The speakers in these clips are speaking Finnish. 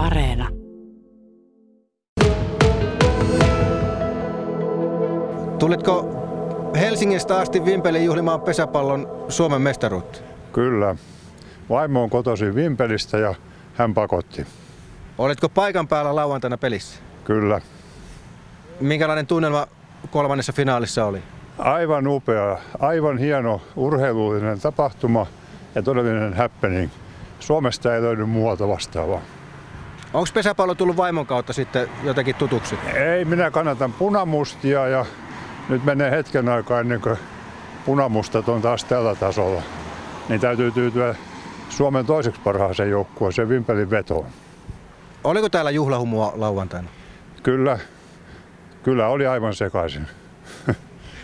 Areena. Tulitko Helsingistä asti Vimpelin juhlimaan pesäpallon Suomen mestaruutta? Kyllä. Vaimo on kotoisin Vimpelistä ja hän pakotti. Olitko paikan päällä lauantaina pelissä? Kyllä. Minkälainen tunnelma kolmannessa finaalissa oli? Aivan upea, aivan hieno urheilullinen tapahtuma ja todellinen happening. Suomesta ei löydy muualta vastaavaa. Onko pesäpallo tullut vaimon kautta sitten jotenkin tutuksi? Ei, minä kannatan punamustia ja nyt menee hetken aikaa ennen kuin punamustat on taas tällä tasolla. Niin täytyy tyytyä Suomen toiseksi parhaaseen joukkueeseen Vimpelin vetoon. Oliko täällä juhlahumua lauantaina? Kyllä, kyllä oli aivan sekaisin.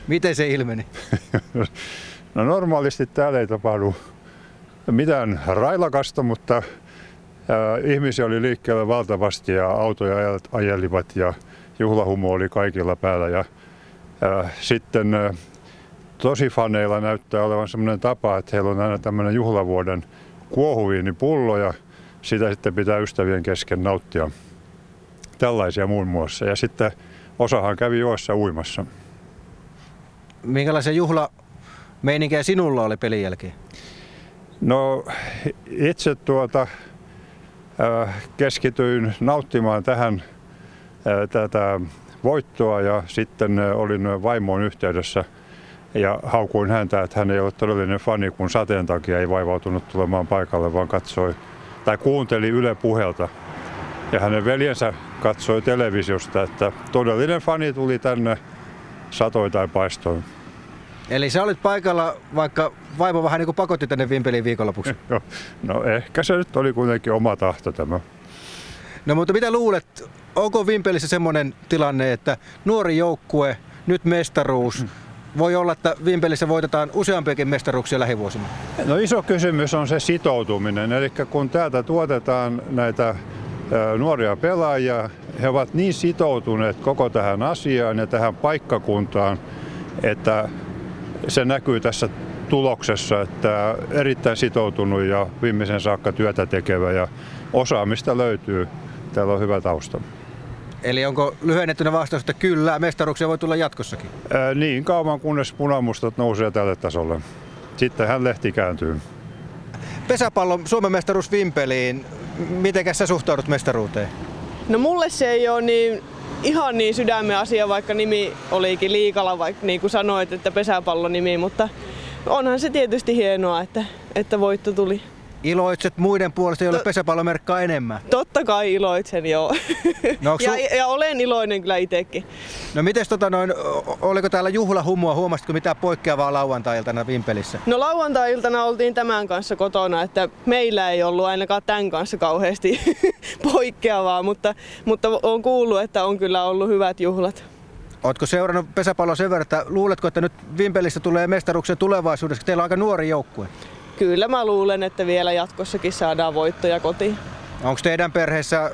Miten se ilmeni? No normaalisti täällä ei tapahdu mitään railakasta, mutta ihmisiä oli liikkeellä valtavasti ja autoja ajelivat ja juhlahumo oli kaikilla päällä. Ja, ää, sitten ää, tosi faneilla näyttää olevan sellainen tapa, että heillä on aina tämmöinen juhlavuoden kuohuviinipullo ja sitä sitten pitää ystävien kesken nauttia. Tällaisia muun muassa. Ja sitten osahan kävi joessa uimassa. Minkälaisia juhla sinulla oli pelin jälkeen? No itse tuota, keskityin nauttimaan tähän äh, tätä voittoa ja sitten äh, olin vaimoon yhteydessä ja haukuin häntä, että hän ei ole todellinen fani, kun sateen takia ei vaivautunut tulemaan paikalle, vaan katsoi tai kuunteli Yle puhelta. Ja hänen veljensä katsoi televisiosta, että todellinen fani tuli tänne satoi tai paistoi. Eli sä olit paikalla, vaikka vaimo vähän niin kuin pakotti tänne Vimpeliin viikonlopuksi. no ehkä se nyt oli kuitenkin oma tahto tämä. No mutta mitä luulet, onko Vimpelissä semmoinen tilanne, että nuori joukkue, nyt mestaruus, mm. voi olla, että Vimpelissä voitetaan useampiakin mestaruuksia lähivuosina? No iso kysymys on se sitoutuminen. Eli kun täältä tuotetaan näitä nuoria pelaajia, he ovat niin sitoutuneet koko tähän asiaan ja tähän paikkakuntaan, että se näkyy tässä tuloksessa, että erittäin sitoutunut ja viimeisen saakka työtä tekevä ja osaamista löytyy. Täällä on hyvä tausta. Eli onko lyhennettynä vastaus, että kyllä, mestaruksia voi tulla jatkossakin? Ää, niin kauan kunnes punamustat nousee tälle tasolle. Sitten hän lehti kääntyy. Pesäpallon Suomen mestaruus Vimpeliin. Miten sä suhtaudut mestaruuteen? No mulle se ei ole niin ihan niin sydämen asia, vaikka nimi olikin Liikala, vaikka niin kuin sanoit, että pesäpallon nimi, mutta onhan se tietysti hienoa, että, että voitto tuli. Iloitset muiden puolesta, joille to- pesäpallomerkkaa enemmän? Totta kai iloitsen, joo. No, ja, su- ja, olen iloinen kyllä itsekin. No mites tota noin, oliko täällä juhlahumua, huomasitko mitä poikkeavaa lauantai-iltana Vimpelissä? No lauantai-iltana oltiin tämän kanssa kotona, että meillä ei ollut ainakaan tämän kanssa kauheasti poikkeavaa, mutta, mutta on kuullut, että on kyllä ollut hyvät juhlat. Oletko seurannut pesäpalloa sen verran, että luuletko, että nyt Vimpelissä tulee mestaruksen tulevaisuudessa? Teillä on aika nuori joukkue. Kyllä mä luulen, että vielä jatkossakin saadaan voittoja kotiin. Onko teidän perheessä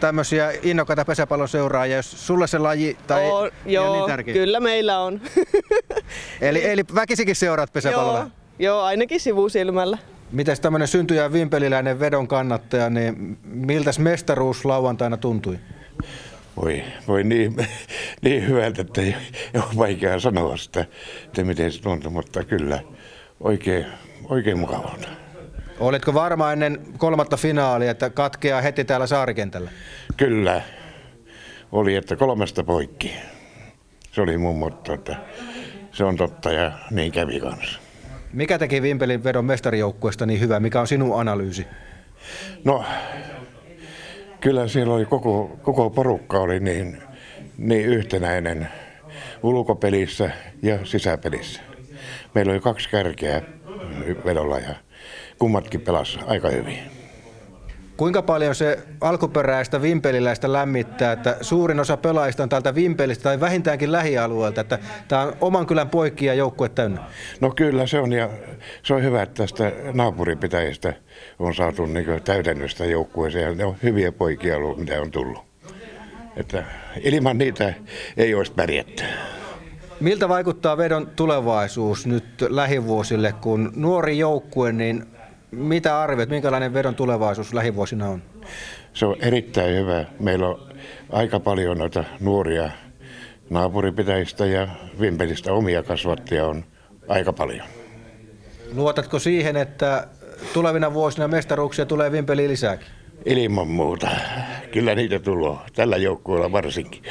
tämmöisiä innokkaita pesäpalloseuraajia, jos sulle se laji tai on, joo, niin tärkeä? kyllä meillä on. eli, eli väkisikin seuraat pesäpalloa? Joo, joo, ainakin sivusilmällä. Mites tämmöinen syntyjä vimpeliläinen vedon kannattaja, niin miltäs mestaruus lauantaina tuntui? Voi, voi niin, niin hyvältä, että ei, ei ole vaikea sanoa sitä, että miten se tuntui, mutta kyllä oikein oikein mukavalta. Oletko varma ennen kolmatta finaalia, että katkeaa heti täällä saarikentällä? Kyllä. Oli, että kolmesta poikki. Se oli mun motto, että se on totta ja niin kävi kanssa. Mikä teki Vimpelin vedon mestarijoukkueesta niin hyvä? Mikä on sinun analyysi? No, kyllä siellä oli koko, koko porukka oli niin, niin yhtenäinen ulkopelissä ja sisäpelissä. Meillä oli kaksi kärkeä vedolla ja kummatkin pelas aika hyvin. Kuinka paljon se alkuperäistä vimpeliläistä lämmittää, että suurin osa pelaajista on täältä Vimpelistä tai vähintäänkin lähialueelta, että tämä on oman kylän poikia joukkue täynnä? No kyllä se on ja se on hyvä, että tästä naapuripitäjistä on saatu niin täydennystä joukkueeseen. Ne on hyviä poikia ollut, mitä on tullut. Että ilman niitä ei olisi pärjätty. Miltä vaikuttaa vedon tulevaisuus nyt lähivuosille, kun nuori joukkue, niin Mitä arviot, minkälainen vedon tulevaisuus lähivuosina on? Se on erittäin hyvä. Meillä on aika paljon noita nuoria naapuripitäjistä ja Vimpelistä omia kasvattajia on aika paljon. Luotatko siihen, että tulevina vuosina mestaruuksia tulee Vimpeliin lisääkin? Ilman muuta. Kyllä niitä tulee. Tällä joukkueella varsinkin.